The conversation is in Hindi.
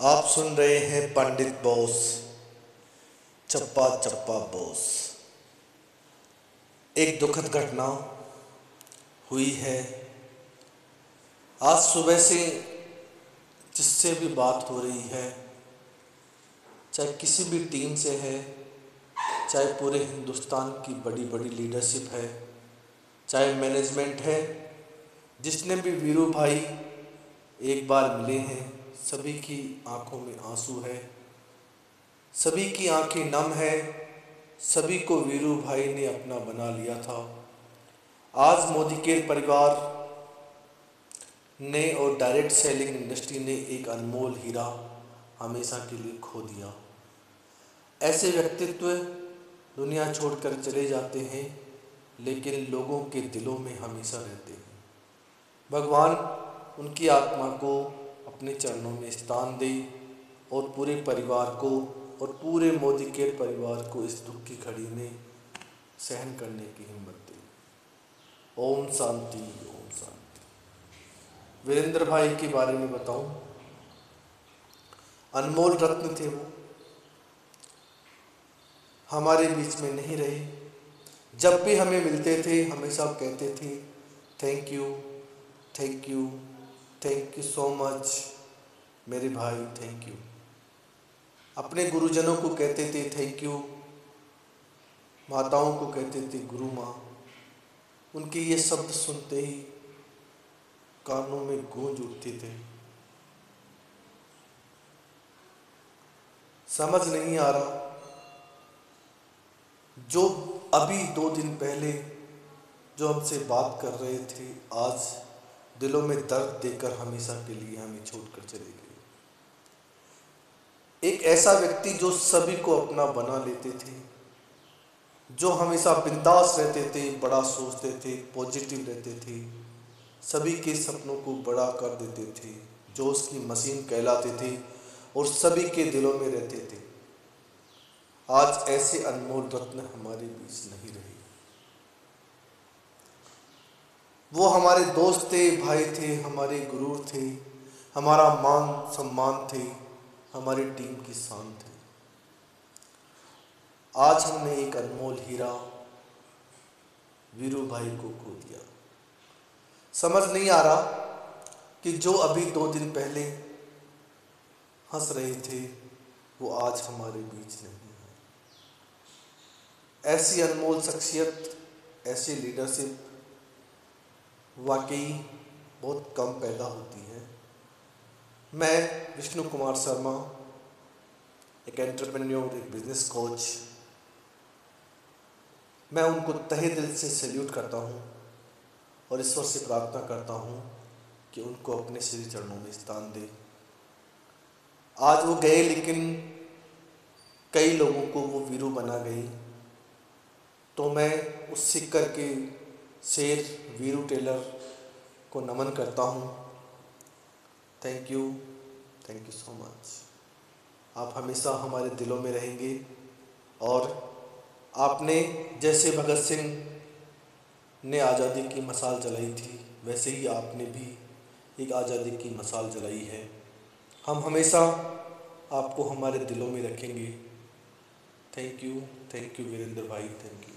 आप सुन रहे हैं पंडित बोस, चप्पा चप्पा बोस। एक दुखद घटना हुई है। आज सुबह से जिससे भी बात हो रही है, चाहे किसी भी टीम से है, चाहे पूरे हिंदुस्तान की बड़ी बड़ी लीडरशिप है, चाहे मैनेजमेंट है, जिसने भी वीरू भाई एक बार मिले हैं सभी की आँखों में आँसू है। सभी की आँखें नम है। सभी को वीरू भाई ने अपना बना लिया था। आज मोदी के परिवार ने और डायरेक्ट सेलिंग इंडस्ट्री ने एक अनमोल हीरा हमेशा के लिए खो दिया। ऐसे व्यक्तित्व दुनिया छोड़कर चले जाते हैं, लेकिन लोगों के दिलों में हमेशा रहते हैं। भगवान उनकी आत्मा को अपने चरणों में स्थान दे और पूरे परिवार को और पूरे मोदी के परिवार को इस दुख की घड़ी में सहन करने की हिम्मत दे। ओम शांति ओम शांति। वीरेंद्र भाई के बारे में बताऊँ। अनमोल रत्न थे वो। हमारे बीच में नहीं रहे। जब भी हमें मिलते थे, हमेशा कहते थे thank you thank you thank you so much मेरे भाई थैंक यू अपने गुरुजनों को कहते थे थैंक यू माताओं को कहते थे, गुरु माँ. उनके ये शब्द सुनते ही कानों में गूंज उठते थे. समझ नहीं आ रहा, जो अभी दो दिन पहले जो हमसे बात कर रहे थे, आज दिलों में दर्द देकर हमेशा के लिए हमें छोड़कर चले गए। एक ऐसा व्यक्ति जो सभी को अपना बना लेते थे, जो हमेशा बिंदास रहते थे, बड़ा सोचते थे पॉजिटिव रहते थे, सभी के सपनों को बड़ा कर देते थे, जो उसकी मशीन कहलाते थे और सभी के दिलों में रहते थे। आज ऐसे अनमोल रत्न हमारे बीच नहीं रहे। वो हमारे दोस्त थे, भाई थे, हमारे गुरु थे, हमारा मान सम्मान थे, हमारी टीम की शान थे। आज हमने एक अनमोल हीरा, वीरू भाई को खो दिया। समझ नहीं आ रहा कि जो अभी दो दिन पहले हंस रहे थे, वो आज हमारे बीच नहीं है। ऐसी अनमोल शख्सियत, ऐसी लीडरशिप वाकई बहुत कम पैदा होती है। मैं विष्णु कुमार शर्मा, एक एंटरप्रेन्योर एक बिज़नेस कोच मैं उनको तहे दिल से सैल्यूट करता हूँ और ईश्वर से प्रार्थना करता हूँ कि उनको अपने श्री चरणों में स्थान दे। आज वो गए, लेकिन कई लोगों को वो वीरू बना गई। तो मैं उस सिक्कर के शेर वीरू टेलर को नमन करता हूँ। Thank you thank you so much आप हमेशा हमारे दिलों में रहेंगे और आपने जैसे भगत सिंह ने आज़ादी की मसाल जलाई थी, वैसे ही आपने भी एक आज़ादी की मसाल जलाई है। हम हमेशा आपको हमारे दिलों में रखेंगे। Thank you thank you Virendra भाई. Thank you